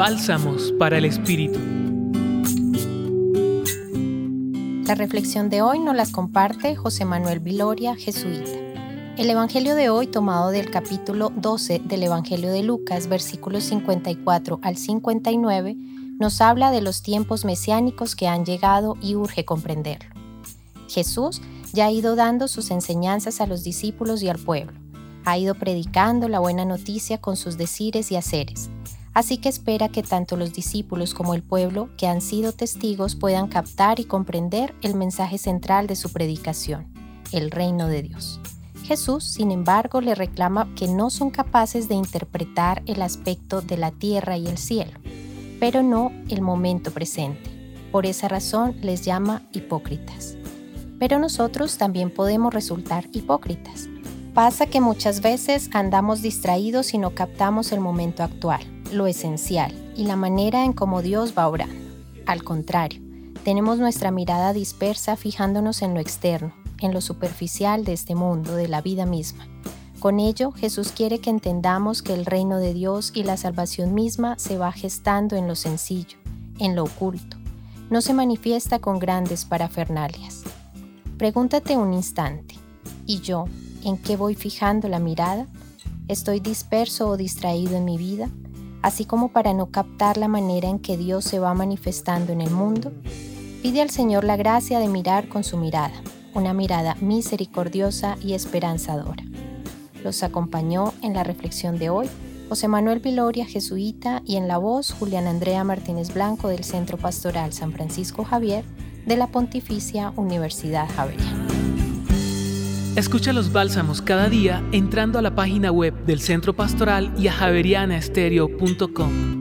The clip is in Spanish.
Bálsamos para el Espíritu. La reflexión de hoy nos las comparte José Manuel Viloria, jesuita. El Evangelio de hoy, tomado del capítulo 12 del Evangelio de Lucas, versículos 54 al 59, nos habla de los tiempos mesiánicos que han llegado y urge comprenderlo. Jesús ya ha ido dando sus enseñanzas a los discípulos y al pueblo. Ha ido predicando la buena noticia con sus decires y haceres. Así que espera que tanto los discípulos como el pueblo que han sido testigos puedan captar y comprender el mensaje central de su predicación, el reino de Dios. Jesús, sin embargo, le reclama que no son capaces de interpretar el aspecto de la tierra y el cielo, pero no el momento presente. Por esa razón les llama hipócritas. Pero nosotros también podemos resultar hipócritas. Pasa que muchas veces andamos distraídos y no captamos el momento actual, lo esencial y la manera en cómo Dios va obrando. Al contrario, tenemos nuestra mirada dispersa fijándonos en lo externo, en lo superficial de este mundo, de la vida misma. Con ello, Jesús quiere que entendamos que el reino de Dios y la salvación misma se va gestando en lo sencillo, en lo oculto. No se manifiesta con grandes parafernalias. Pregúntate un instante, ¿y yo en qué voy fijando la mirada? ¿Estoy disperso o distraído en mi vida? Así como para no captar la manera en que Dios se va manifestando en el mundo, pide al Señor la gracia de mirar con su mirada, una mirada misericordiosa y esperanzadora. Los acompañó en la reflexión de hoy José Manuel Viloria, jesuita, y en la voz Julián Andrea Martínez Blanco del Centro Pastoral San Francisco Javier de la Pontificia Universidad Javeriana. Escucha los bálsamos cada día entrando a la página web del Centro Pastoral y a javerianaestereo.com.